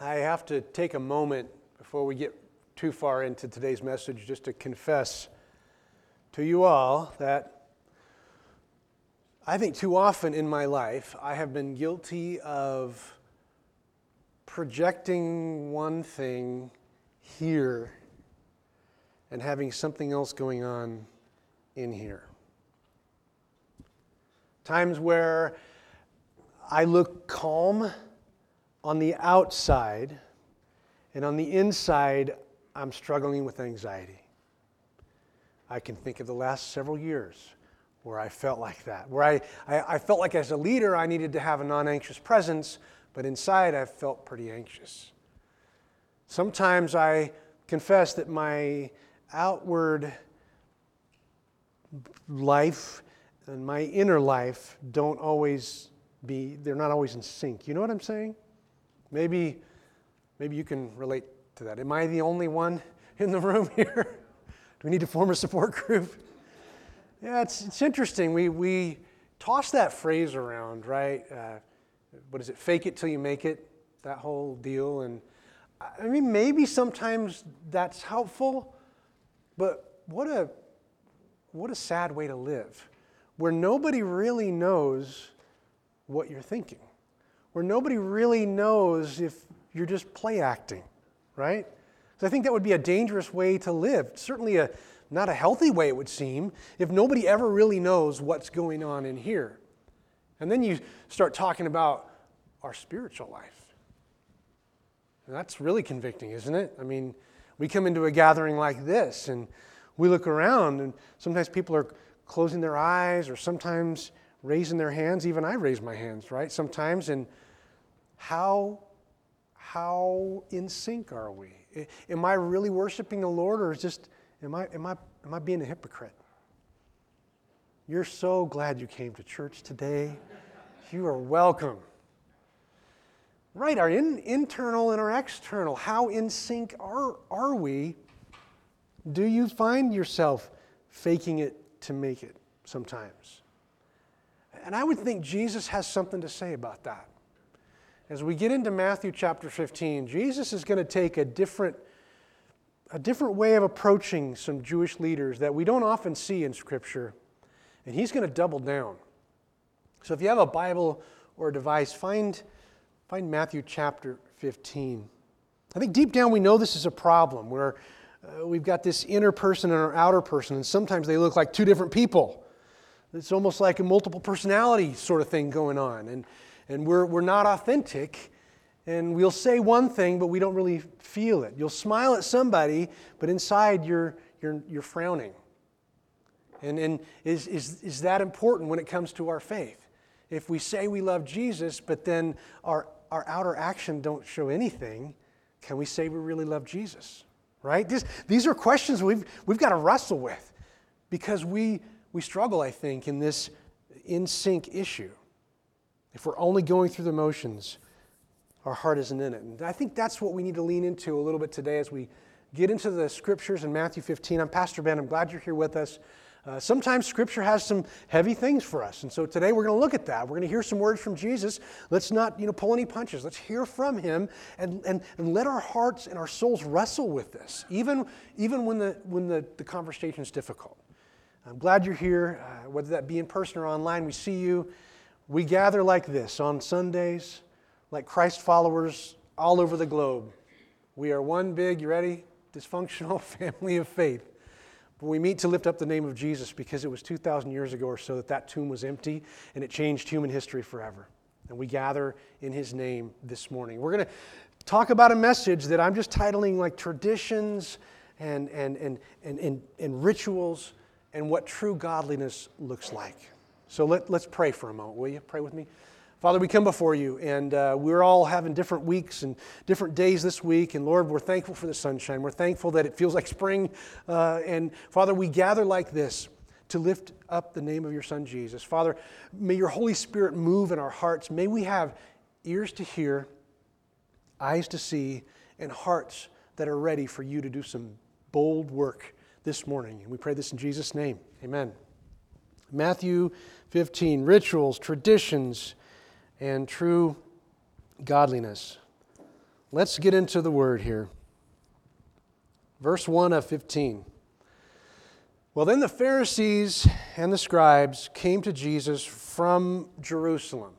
I have to take a moment before we get too far into today's message just to confess to you all that I think too often in my life I have been guilty of projecting one thing here and having something else going on in here. Times where I look calm on the outside, and on the inside, I'm struggling with anxiety. I can think of the last several years where I felt like that, where I, I, I felt like as a leader I needed to have a non anxious presence, but inside I felt pretty anxious. Sometimes I confess that my outward life and my inner life don't always be, they're not always in sync. You know what I'm saying? Maybe, maybe you can relate to that. Am I the only one in the room here? Do we need to form a support group? Yeah, it's, it's interesting. We, we toss that phrase around, right? Uh, what is it? Fake it till you make it, that whole deal. And I mean, maybe sometimes that's helpful, but what a, what a sad way to live where nobody really knows what you're thinking where nobody really knows if you're just play acting, right? So I think that would be a dangerous way to live. Certainly a not a healthy way it would seem if nobody ever really knows what's going on in here. And then you start talking about our spiritual life. And that's really convicting, isn't it? I mean, we come into a gathering like this and we look around and sometimes people are closing their eyes or sometimes raising their hands. Even I raise my hands, right? Sometimes and how, how in sync are we? Am I really worshiping the Lord or is just, am I, am I, am I being a hypocrite? You're so glad you came to church today. You are welcome. Right, our in, internal and our external. How in sync are, are we? Do you find yourself faking it to make it sometimes? And I would think Jesus has something to say about that as we get into Matthew chapter 15, Jesus is going to take a different, a different way of approaching some Jewish leaders that we don't often see in Scripture, and he's going to double down. So if you have a Bible or a device, find, find Matthew chapter 15. I think deep down we know this is a problem where uh, we've got this inner person and our outer person, and sometimes they look like two different people. It's almost like a multiple personality sort of thing going on. And, and we're, we're not authentic. And we'll say one thing, but we don't really feel it. You'll smile at somebody, but inside you're, you're, you're frowning. And, and is, is, is that important when it comes to our faith? If we say we love Jesus, but then our, our outer action don't show anything, can we say we really love Jesus? Right? This, these are questions we've, we've got to wrestle with because we, we struggle, I think, in this in sync issue. If we're only going through the motions, our heart isn't in it. And I think that's what we need to lean into a little bit today as we get into the scriptures in Matthew 15. I'm Pastor Ben. I'm glad you're here with us. Uh, sometimes scripture has some heavy things for us. And so today we're going to look at that. We're going to hear some words from Jesus. Let's not you know, pull any punches. Let's hear from him and, and, and let our hearts and our souls wrestle with this, even, even when, the, when the, the conversation is difficult. I'm glad you're here, uh, whether that be in person or online. We see you. We gather like this on Sundays, like Christ followers all over the globe. We are one big, you ready? Dysfunctional family of faith. But we meet to lift up the name of Jesus because it was 2,000 years ago or so that that tomb was empty and it changed human history forever. And we gather in his name this morning. We're going to talk about a message that I'm just titling like traditions and, and, and, and, and, and rituals and what true godliness looks like. So let, let's pray for a moment, will you? Pray with me. Father, we come before you, and uh, we're all having different weeks and different days this week. And Lord, we're thankful for the sunshine. We're thankful that it feels like spring. Uh, and Father, we gather like this to lift up the name of your Son, Jesus. Father, may your Holy Spirit move in our hearts. May we have ears to hear, eyes to see, and hearts that are ready for you to do some bold work this morning. And we pray this in Jesus' name. Amen. Matthew 15 rituals, traditions, and true godliness. let's get into the word here. Verse 1 of 15. Well, then the Pharisees and the scribes came to Jesus from Jerusalem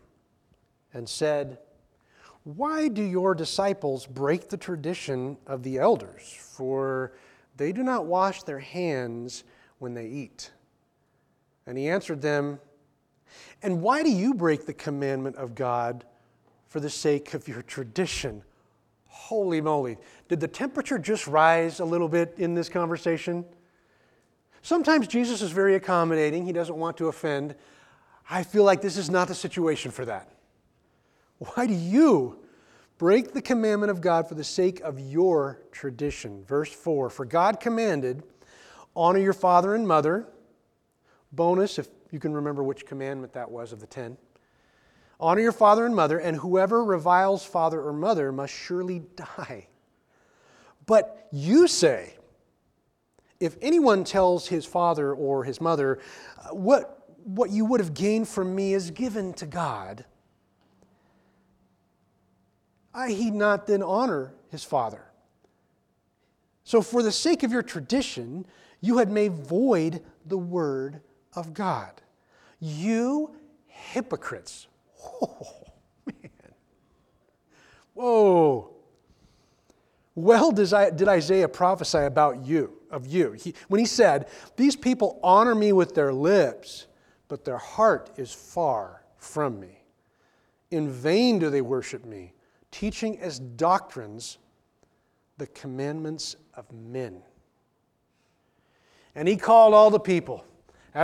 and said, Why do your disciples break the tradition of the elders? For they do not wash their hands when they eat. And he answered them, And why do you break the commandment of God for the sake of your tradition? Holy moly. Did the temperature just rise a little bit in this conversation? Sometimes Jesus is very accommodating, he doesn't want to offend. I feel like this is not the situation for that. Why do you break the commandment of God for the sake of your tradition? Verse 4 For God commanded, honor your father and mother. Bonus, if you can remember which commandment that was of the ten. Honor your father and mother, and whoever reviles father or mother must surely die. But you say, if anyone tells his father or his mother, uh, what, what you would have gained from me is given to God, I heed not then honor his father. So, for the sake of your tradition, you had made void the word of God. You hypocrites. Oh, man. Whoa. Well, did Isaiah prophesy about you, of you, he, when he said, These people honor me with their lips, but their heart is far from me. In vain do they worship me, teaching as doctrines the commandments of men. And he called all the people,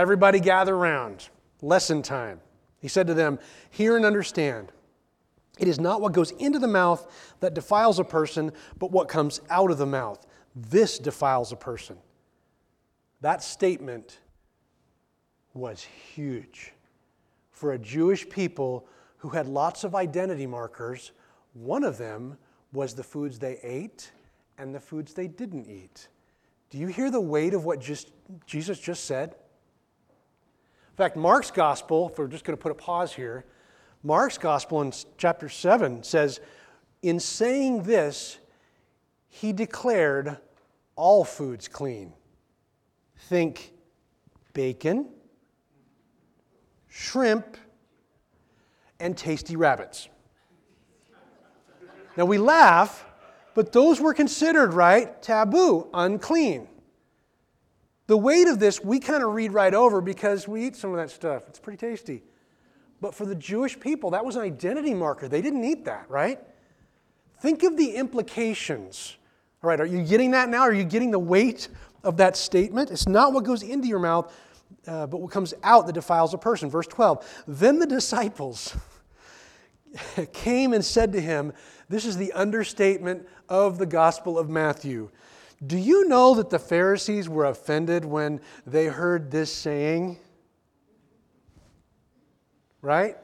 everybody gather around, lesson time. He said to them, Hear and understand. It is not what goes into the mouth that defiles a person, but what comes out of the mouth. This defiles a person. That statement was huge for a Jewish people who had lots of identity markers. One of them was the foods they ate and the foods they didn't eat. Do you hear the weight of what just, Jesus just said? In fact, Mark's gospel, if we're just going to put a pause here, Mark's gospel in chapter 7 says, In saying this, he declared all foods clean. Think bacon, shrimp, and tasty rabbits. Now we laugh, but those were considered, right? Taboo, unclean. The weight of this we kind of read right over because we eat some of that stuff. It's pretty tasty. But for the Jewish people, that was an identity marker. They didn't eat that, right? Think of the implications. All right, are you getting that now? Are you getting the weight of that statement? It's not what goes into your mouth, uh, but what comes out that defiles a person. Verse 12 Then the disciples came and said to him, This is the understatement of the Gospel of Matthew. Do you know that the Pharisees were offended when they heard this saying? right?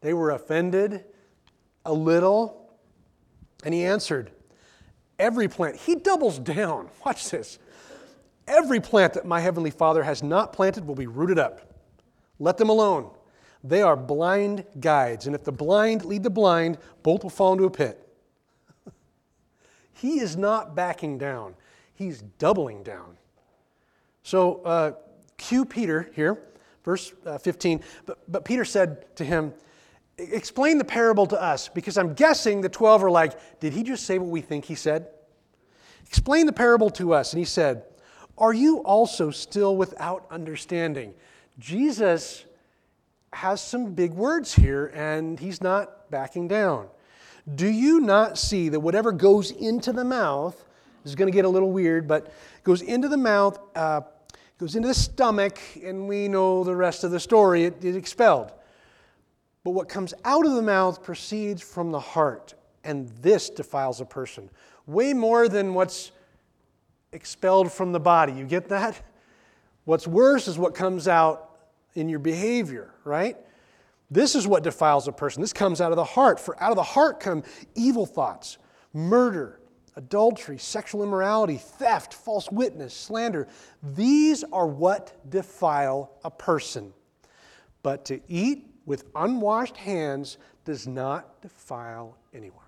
They were offended a little. And he answered, Every plant, he doubles down. Watch this. Every plant that my heavenly Father has not planted will be rooted up. Let them alone. They are blind guides. And if the blind lead the blind, both will fall into a pit. He is not backing down, he's doubling down. So, uh, cue Peter here. Verse uh, 15, but, but Peter said to him, Explain the parable to us, because I'm guessing the 12 are like, Did he just say what we think he said? Explain the parable to us. And he said, Are you also still without understanding? Jesus has some big words here, and he's not backing down. Do you not see that whatever goes into the mouth is going to get a little weird, but goes into the mouth, uh, goes into the stomach, and we know the rest of the story. It is expelled. But what comes out of the mouth proceeds from the heart, and this defiles a person. Way more than what's expelled from the body. You get that? What's worse is what comes out in your behavior, right? This is what defiles a person. This comes out of the heart. For out of the heart come evil thoughts, murder, adultery, sexual immorality, theft, false witness, slander. These are what defile a person. But to eat with unwashed hands does not defile anyone.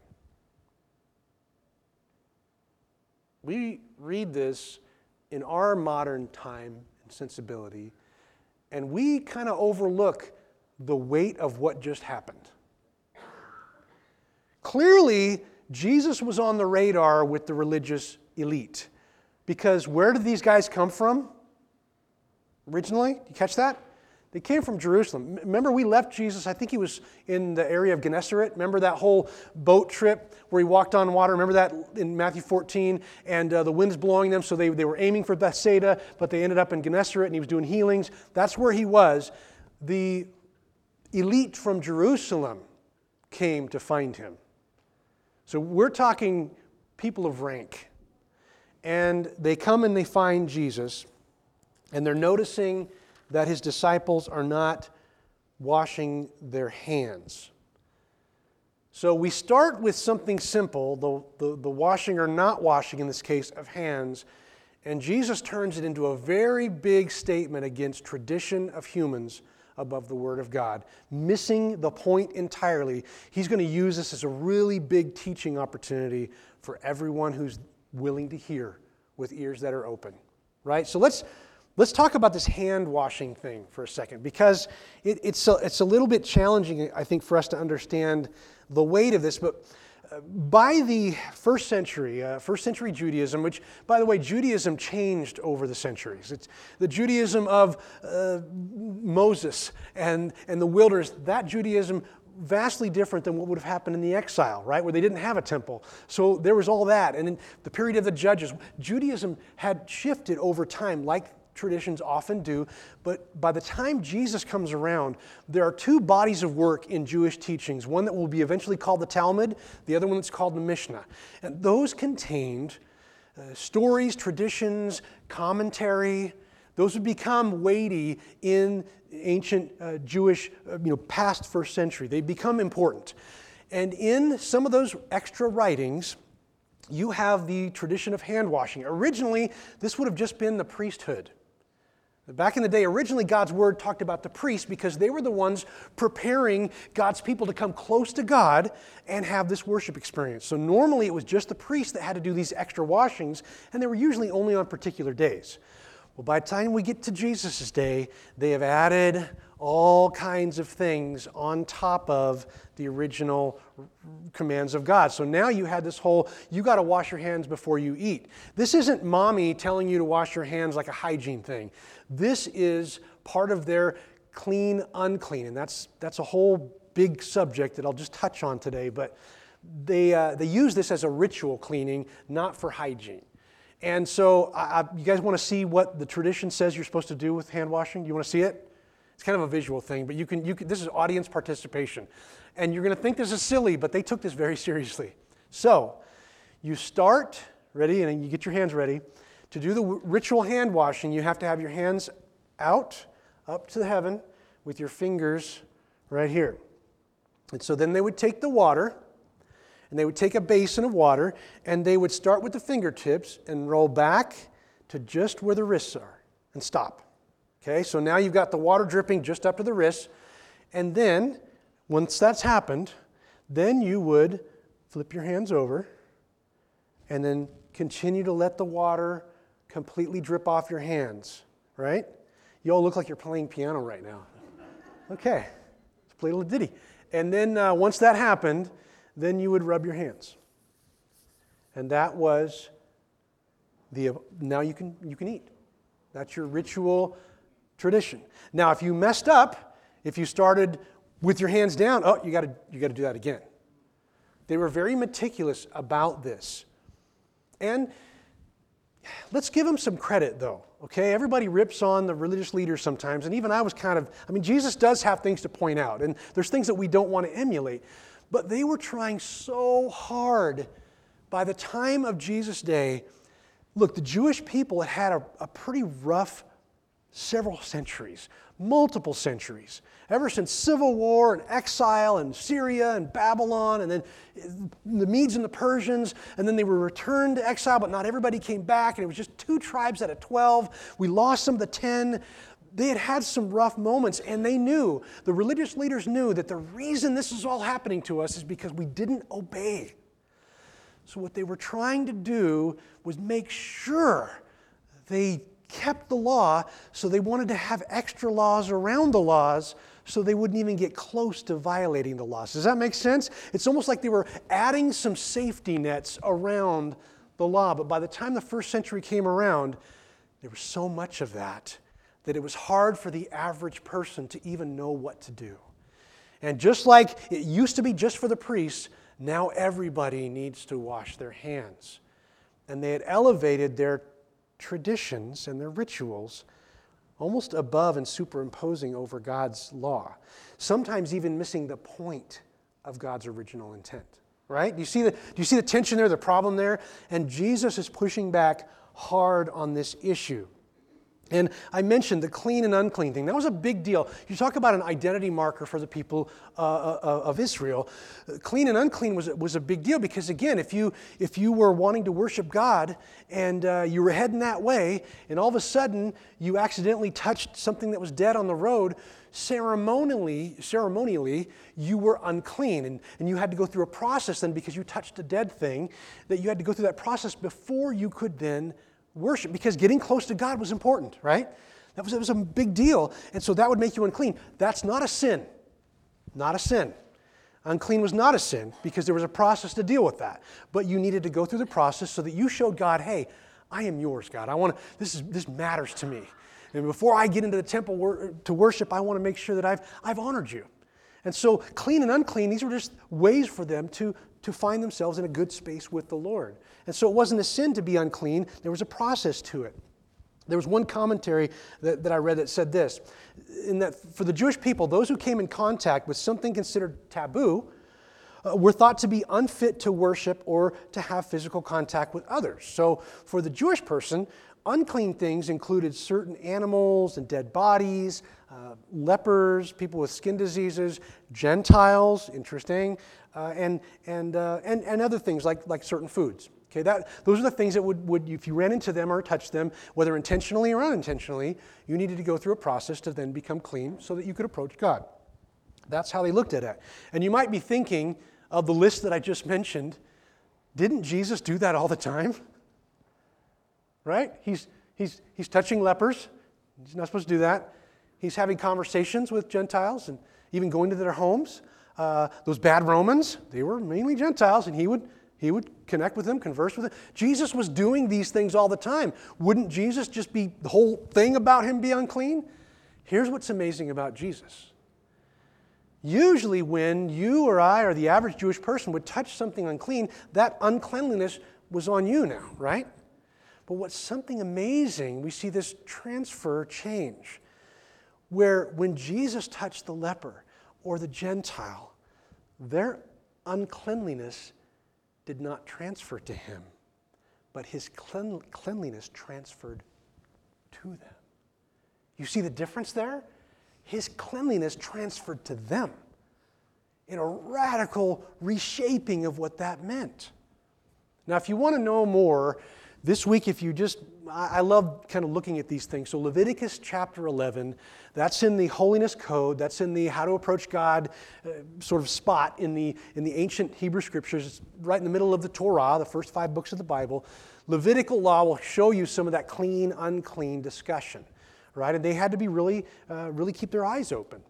we read this in our modern time and sensibility, and we kind of overlook the weight of what just happened. Clearly, Jesus was on the radar with the religious elite. Because where did these guys come from originally? You catch that? They came from Jerusalem. Remember, we left Jesus, I think he was in the area of Gennesaret. Remember that whole boat trip where he walked on water? Remember that in Matthew 14? And uh, the wind's blowing them, so they, they were aiming for Bethsaida, but they ended up in Gennesaret and he was doing healings. That's where he was. The elite from Jerusalem came to find him. So we're talking people of rank. And they come and they find Jesus, and they're noticing that his disciples are not washing their hands. So we start with something simple, the, the, the, washing or not washing, in this case, of hands, and Jesus turns it into a very big statement against tradition of humans above the Word of God, missing the point entirely. He's going to use this as a really big teaching opportunity for everyone who's willing to hear with ears that are open, right? So let's, let's talk about this hand washing thing for a second because it, it's, a, it's a little bit challenging, I think, for us to understand the weight of this. But by the first century, uh, first century Judaism, which, by the way, Judaism changed over the centuries. It's the Judaism of uh, Moses and, and the wilderness, that Judaism vastly different than what would have happened in the exile, right, where they didn't have a temple. So there was all that. And in the period of the judges, Judaism had shifted over time, like traditions often do. But by the time Jesus comes around, there are two bodies of work in Jewish teachings one that will be eventually called the Talmud, the other one that's called the Mishnah. And those contained uh, stories, traditions, commentary. Those would become weighty in ancient uh, Jewish, uh, you know, past first century. They become important. And in some of those extra writings, you have the tradition of hand washing. Originally, this would have just been the priesthood. Back in the day, originally God's word talked about the priests because they were the ones preparing God's people to come close to God and have this worship experience. So normally it was just the priests that had to do these extra washings, and they were usually only on particular days. Well, by the time we get to Jesus' day, they have added all kinds of things on top of the original commands of God. So now you had this whole, you got to wash your hands before you eat. This isn't mommy telling you to wash your hands like a hygiene thing. This is part of their clean, unclean. And that's, that's a whole big subject that I'll just touch on today. But they, uh, they use this as a ritual cleaning, not for hygiene. And so, I, you guys want to see what the tradition says you're supposed to do with hand washing? You want to see it? It's kind of a visual thing, but you can, you can, this is audience participation. And you're going to think this is silly, but they took this very seriously. So, you start, ready, and you get your hands ready. To do the ritual hand washing, you have to have your hands out, up to heaven, with your fingers right here. And so then they would take the water and they would take a basin of water and they would start with the fingertips and roll back to just where the wrists are and stop. Okay, so now you've got the water dripping just up to the wrist. And then, once that's happened, then you would flip your hands over and then continue to let the water completely drip off your hands, right? You all look like you're playing piano right now. Okay, let's play a little ditty. And then uh, once that happened, then you would rub your hands. And that was the, now you can, you can eat. That's your ritual tradition. Now, if you messed up, if you started with your hands down, oh, you got to you got to do that again. They were very meticulous about this. And let's give them some credit, though. Okay, everybody rips on the religious leaders sometimes, and even I was kind of, I mean, Jesus does have things to point out, and there's things that we don't want to emulate. But they were trying so hard. By the time of Jesus' day, look, the Jewish people had a, a pretty rough several centuries, multiple centuries. Ever since civil war and exile and Syria and Babylon, and then the Medes and the Persians, and then they were returned to exile, but not everybody came back, and it was just two tribes out of 12. We lost some of the 10 they had had some rough moments and they knew, the religious leaders knew that the reason this is all happening to us is because we didn't obey. So, what they were trying to do was make sure they kept the law, so they wanted to have extra laws around the laws so they wouldn't even get close to violating the laws. Does that make sense? It's almost like they were adding some safety nets around the law. But by the time the first century came around, there was so much of that that it was hard for the average person to even know what to do. And just like it used to be just for the priests, now everybody needs to wash their hands. And they had elevated their traditions and their rituals almost above and superimposing over God's law, sometimes even missing the point of God's original intent. Right? Do you see the, do you see the tension there, the problem there? And Jesus is pushing back hard on this issue. And I mentioned the clean and unclean thing. That was a big deal. You talk about an identity marker for the people uh, uh, of Israel. Clean and unclean was, was a big deal because, again, if you, if you were wanting to worship God and uh, you were heading that way, and all of a sudden you accidentally touched something that was dead on the road, ceremonially, ceremonially you were unclean. And, and you had to go through a process then because you touched a dead thing, that you had to go through that process before you could then worship because getting close to God was important, right? That was, that was a big deal. And so that would make you unclean. That's not a sin. Not a sin. Unclean was not a sin because there was a process to deal with that. But you needed to go through the process so that you showed God, hey, I am yours, God. I want to, this, is, this matters to me. And before I get into the temple wor- to worship, I want to make sure that I've, I've honored you. And so, clean and unclean, these were just ways for them to, to find themselves in a good space with the Lord. And so it wasn't a sin to be unclean, there was a process to it. There was one commentary that, that I read that said this in that for the Jewish people, those who came in contact with something considered taboo uh, were thought to be unfit to worship or to have physical contact with others. So for the Jewish person, unclean things included certain animals and dead bodies, uh, lepers, people with skin diseases, Gentiles, interesting, uh, and, and, uh, and, and other things like, like certain foods. Okay, that, those are the things that would, would, if you ran into them or touched them, whether intentionally or unintentionally, you needed to go through a process to then become clean so that you could approach God. That's how they looked at it. And you might be thinking of the list that I just mentioned. Didn't Jesus do that all the time? Right? He's, he's, he's touching lepers. He's not supposed to do that. He's having conversations with Gentiles and even going to their homes. Uh, those bad Romans, they were mainly Gentiles, and he would he would connect with them, converse with them. Jesus was doing these things all the time. Wouldn't Jesus just be the whole thing about him be unclean? Here's what's amazing about Jesus. Usually, when you or I or the average Jewish person would touch something unclean, that uncleanliness was on you now, right? But what's something amazing, we see this transfer change, where when Jesus touched the leper or the Gentile, their uncleanliness did not transfer to him, but his clean, cleanliness transferred to them. You see the difference there? His cleanliness transferred to them in a radical reshaping of what that meant. Now, if you want to know more, this week, if you just, I love kind of looking at these things. So, Leviticus chapter 11, that's in the holiness code, that's in the how to approach God uh, sort of spot in the, in the ancient Hebrew scriptures. It's right in the middle of the Torah, the first five books of the Bible. Levitical law will show you some of that clean, unclean discussion, right? And they had to be really, uh, really keep their eyes open.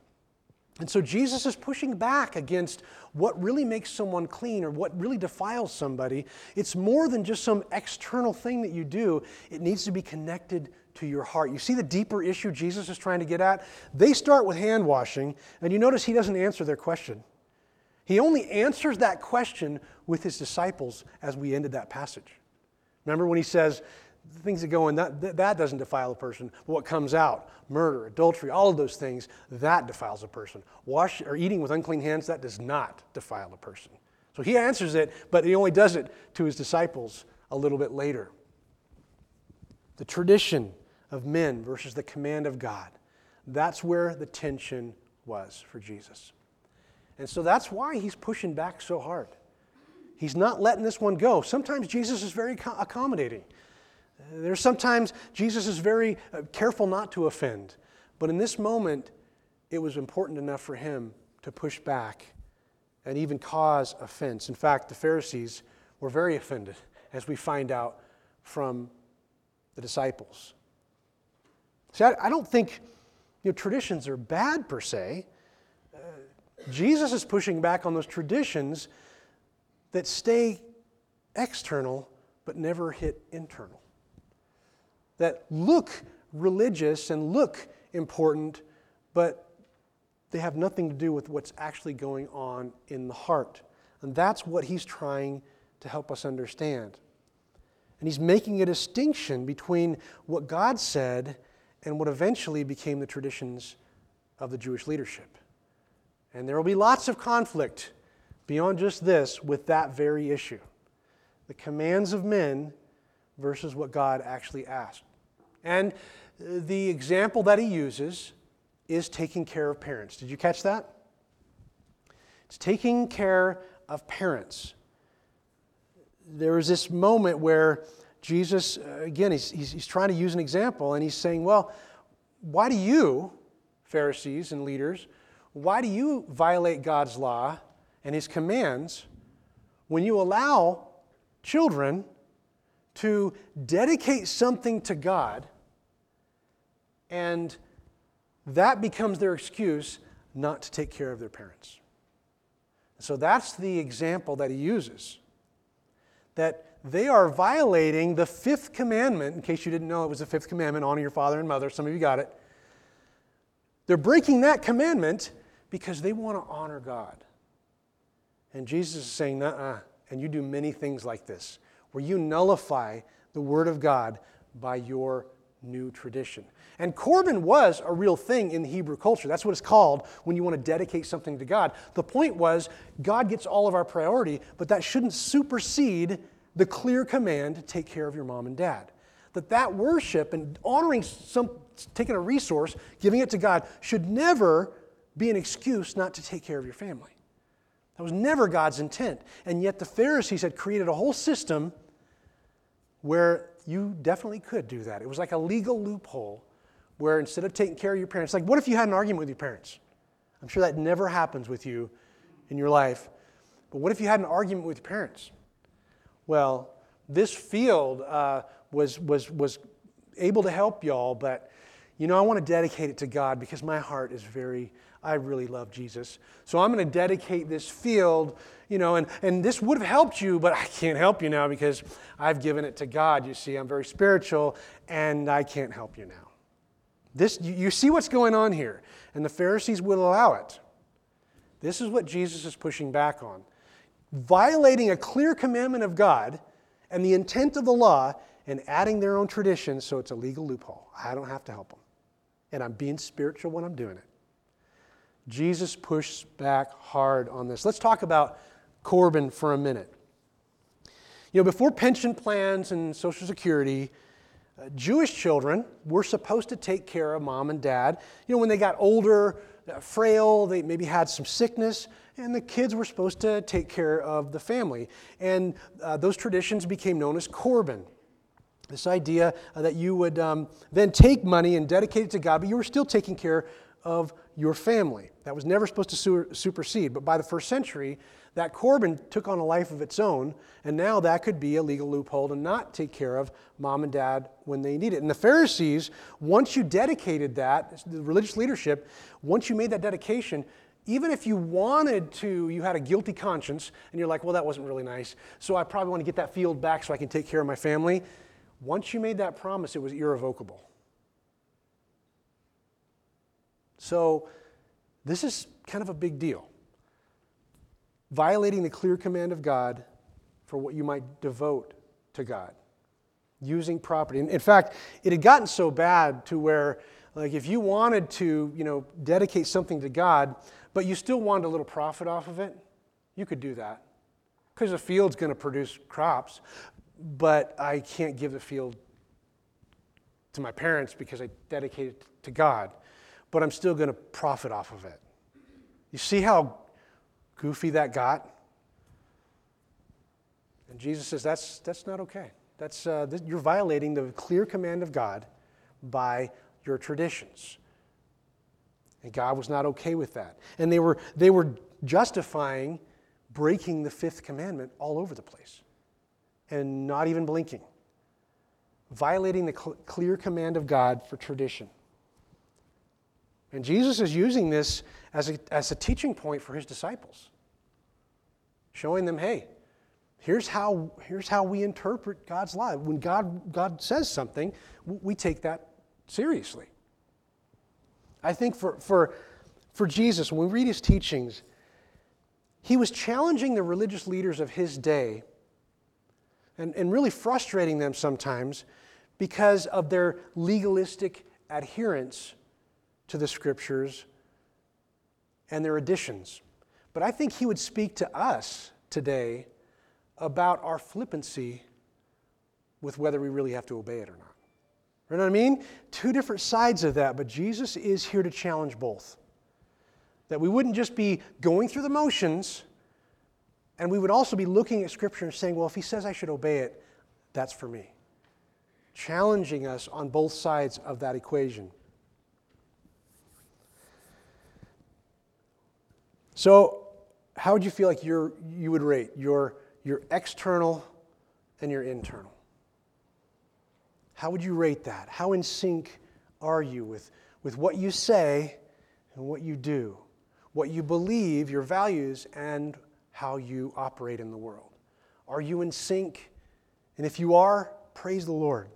And so Jesus is pushing back against what really makes someone clean or what really defiles somebody. It's more than just some external thing that you do, it needs to be connected to your heart. You see the deeper issue Jesus is trying to get at? They start with hand washing, and you notice he doesn't answer their question. He only answers that question with his disciples as we ended that passage. Remember when he says, things that go in, that, that doesn't defile a person. But what comes out, murder, adultery, all of those things, that defiles a person. Wash or eating with unclean hands, that does not defile a person. So he answers it, but he only does it to his disciples a little bit later. The tradition of men versus the command of God. That's where the tension was for Jesus. And so that's why he's pushing back so hard. He's not letting this one go. Sometimes Jesus is very accommodating. There's sometimes Jesus is very uh, careful not to offend. But in this moment, it was important enough for him to push back and even cause offense. In fact, the Pharisees were very offended, as we find out from the disciples. See, I, I don't think you know, traditions are bad per se. Uh, Jesus is pushing back on those traditions that stay external but never hit internal, that look religious and look important, but they have nothing to do with what's actually going on in the heart. And that's what he's trying to help us understand. And he's making a distinction between what God said and what eventually became the traditions of the Jewish leadership. And there will be lots of conflict beyond just this with that very issue the commands of men versus what God actually asked. And the example that he uses is taking care of parents. Did you catch that? It's taking care of parents. There was this moment where Jesus, uh, again, he's, he's, he's trying to use an example, and he's saying, Well, why do you, Pharisees and leaders, why do you violate God's law and his commands when you allow children to dedicate something to God and that becomes their excuse not to take care of their parents. So that's the example that he uses. That they are violating the fifth commandment, in case you didn't know it was the fifth commandment honor your father and mother. Some of you got it. They're breaking that commandment because they want to honor God. And Jesus is saying, uh and you do many things like this, where you nullify the word of God by your new tradition. And Corban was a real thing in the Hebrew culture. That's what it's called when you want to dedicate something to God. The point was, God gets all of our priority, but that shouldn't supersede the clear command to take care of your mom and dad. That that worship and honoring some, taking a resource, giving it to God, should never be an excuse not to take care of your family. That was never God's intent. And yet the Pharisees had created a whole system where you definitely could do that. It was like a legal loophole where instead of taking care of your parents, like what if you had an argument with your parents? I'm sure that never happens with you in your life. But what if you had an argument with your parents? Well, this field uh, was, was, was able to help y'all, but you know, I want to dedicate it to God because my heart is very, I really love Jesus. So I'm going to dedicate this field, you know, and, and this would have helped you, but I can't help you now because I've given it to God. You see, I'm very spiritual and I can't help you now. This, you, see what's going on here, and the Pharisees would allow it. This is what Jesus is pushing back on. Violating a clear commandment of God and the intent of the law and adding their own traditions so it's a legal loophole. I don't have to help them and I'm being spiritual when I'm doing it. Jesus pushed back hard on this. Let's talk about Corban for a minute. You know, before pension plans and Social Security, uh, Jewish children were supposed to take care of mom and dad. You know, when they got older, uh, frail, they maybe had some sickness, and the kids were supposed to take care of the family. And uh, those traditions became known as Corban. This idea uh, that you would um, then take money and dedicate it to God, but you were still taking care of your family. That was never supposed to supersede. But by the first century, that Corban took on a life of its own, and now that could be a legal loophole to not take care of mom and dad when they need it. And the Pharisees, once you dedicated that, the religious leadership, once you made that dedication, even if you wanted to, you had a guilty conscience, and you're like, well, that wasn't really nice, so I probably want to get that field back so I can take care of my family once you made that promise, it was irrevocable. So, this is kind of a big deal. Violating the clear command of God for what you might devote to God. Using property. In fact, it had gotten so bad to where, like, if you wanted to, you know, dedicate something to God, but you still wanted a little profit off of it, you could do that. Because the field's going to produce crops but I can't give the field to my parents because I dedicated it to God, but I'm still going to profit off of it. You see how goofy that got? And Jesus says that's, that's not okay. That's, uh, this, you're violating the clear command of God by your traditions. And God was not okay with that. And they were, they were justifying breaking the fifth commandment all over the place. and not even blinking, violating the cl- clear command of God for tradition. And Jesus is using this as a, as a teaching point for his disciples, showing them, hey, here's how, here's how we interpret God's law. When God, God says something, we take that seriously. I think for, for, for Jesus, when we read his teachings, he was challenging the religious leaders of his day and, and really frustrating them sometimes because of their legalistic adherence to the scriptures and their additions. But I think he would speak to us today about our flippancy with whether we really have to obey it or not. You know what I mean? Two different sides of that, but Jesus is here to challenge both. That we wouldn't just be going through the motions, and we would also be looking at Scripture and saying, well, if he says I should obey it, that's for me. Challenging us on both sides of that equation. So, how would you feel like you you would rate your, your external and your internal? How would you rate that? How in sync are you with, with what you say and what you do, what you believe, your values, and how you operate in the world? Are you in sync? And if you are, praise the Lord.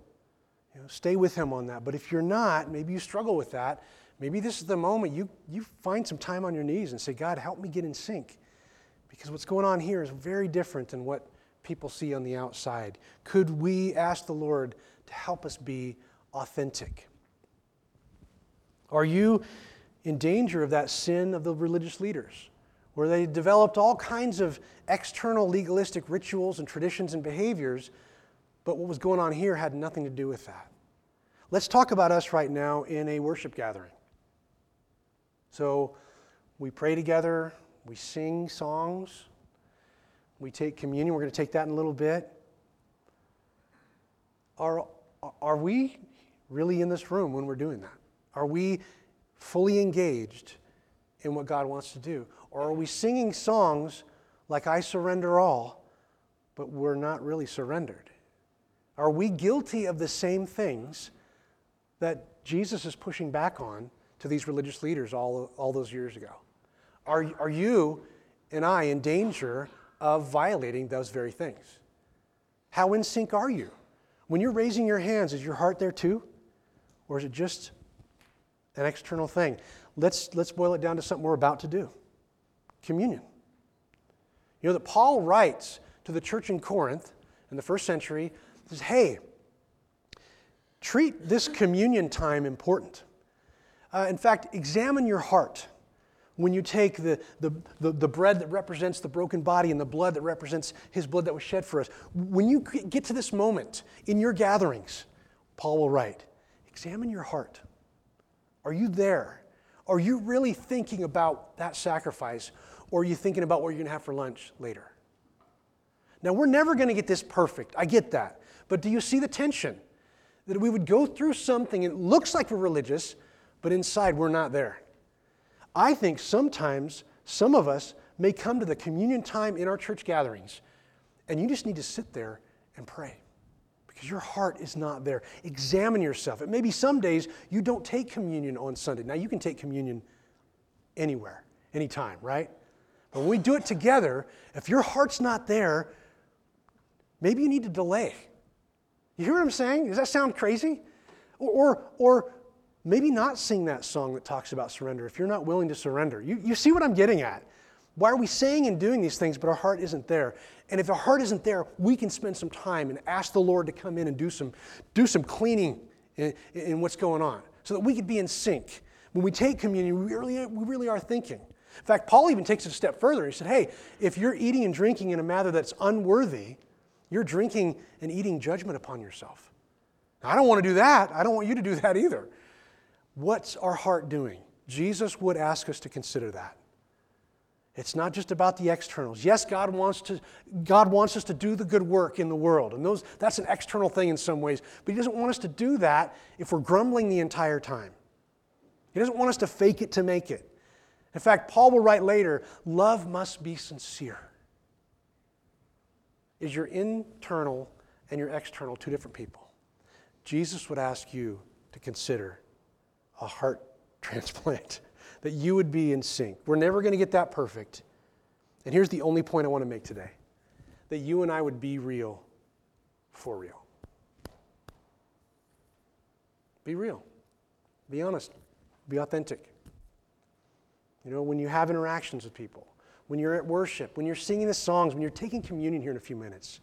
You know, stay with Him on that. But if you're not, maybe you struggle with that, Maybe this is the moment you, you find some time on your knees and say, God, help me get in sync. Because what's going on here is very different than what people see on the outside. Could we ask the Lord to help us be authentic? Are you in danger of that sin of the religious leaders, where they developed all kinds of external legalistic rituals and traditions and behaviors, but what was going on here had nothing to do with that? Let's talk about us right now in a worship gathering. So we pray together, we sing songs, we take communion. We're going to take that in a little bit. Are, are we really in this room when we're doing that? Are we fully engaged in what God wants to do? Or are we singing songs like I surrender all, but we're not really surrendered? Are we guilty of the same things that Jesus is pushing back on to these religious leaders all, all those years ago? Are, are you and I in danger of violating those very things? How in sync are you? When you're raising your hands, is your heart there too? Or is it just an external thing? Let's, let's boil it down to something we're about to do communion. You know that Paul writes to the church in Corinth in the first century, says, hey, treat this communion time important. Uh, in fact, examine your heart when you take the, the, the, the, bread that represents the broken body and the blood that represents his blood that was shed for us. When you get to this moment in your gatherings, Paul will write, examine your heart. Are you there? Are you really thinking about that sacrifice? Or are you thinking about what you're going to have for lunch later? Now, we're never going to get this perfect. I get that. But do you see the tension? That we would go through something, it looks like we're religious, but inside we're not there. I think sometimes some of us may come to the communion time in our church gatherings, and you just need to sit there and pray because your heart is not there. Examine yourself. It may be some days you don't take communion on Sunday. Now, you can take communion anywhere, anytime, right? But when we do it together, if your heart's not there, maybe you need to delay. You hear what I'm saying? Does that sound crazy? Or, or, or maybe not sing that song that talks about surrender if you're not willing to surrender. You, you see what I'm getting at? Why are we saying and doing these things, but our heart isn't there? And if our heart isn't there, we can spend some time and ask the Lord to come in and do some, do some cleaning in, in what's going on so that we could be in sync. When we take communion, we really, we really are thinking. In fact, Paul even takes it a step further. He said, Hey, if you're eating and drinking in a manner that's unworthy, you're drinking and eating judgment upon yourself. I don't want to do that. I don't want you to do that either. What's our heart doing? Jesus would ask us to consider that. It's not just about the externals. Yes, God wants, to, God wants us to do the good work in the world, and those, that's an external thing in some ways, but He doesn't want us to do that if we're grumbling the entire time. He doesn't want us to fake it to make it. In fact, Paul will write later love must be sincere. is your internal and your external two different people. Jesus would ask you to consider a heart transplant, that you would be in sync. We're never going to get that perfect. And here's the only point I want to make today that you and I would be real for real. Be real. Be honest. Be authentic. You know, when you have interactions with people, when you're at worship, when you're singing the songs, when you're taking communion here in a few minutes,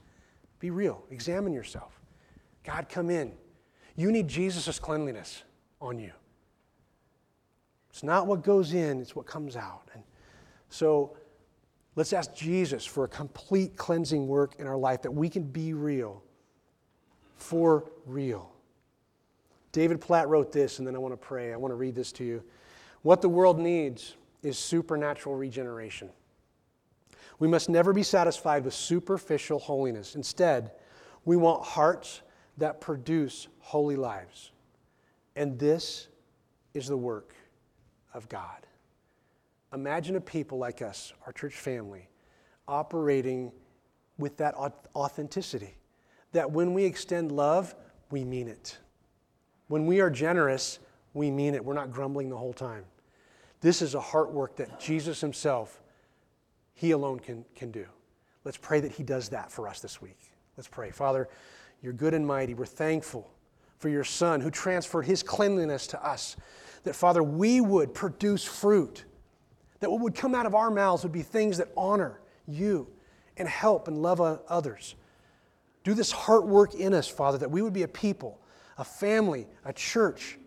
be real. Examine yourself. God, come in. You need Jesus' cleanliness on you. It's not what goes in, it's what comes out. And so let's ask Jesus for a complete cleansing work in our life that we can be real, for real. David Platt wrote this, and then I want to pray. I want to read this to you. What the world needs is supernatural regeneration. We must never be satisfied with superficial holiness. Instead, we want hearts that produce holy lives. And this is the work of God. Imagine a people like us, our church family, operating with that authenticity. That when we extend love, we mean it. When we are generous, we mean it. We're not grumbling the whole time. This is a heart work that Jesus Himself, He alone can, can do. Let's pray that He does that for us this week. Let's pray. Father, you're good and mighty. We're thankful for your Son who transferred His cleanliness to us. That, Father, we would produce fruit. That what would come out of our mouths would be things that honor you and help and love others. Do this heart work in us, Father, that we would be a people, a family, a church,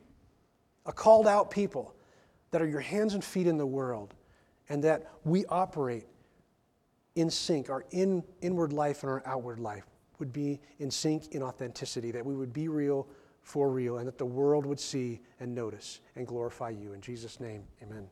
a called out people that are your hands and feet in the world, and that we operate in sync. Our in, inward life and our outward life would be in sync in authenticity, that we would be real for real, and that the world would see and notice and glorify you. In Jesus' name, amen.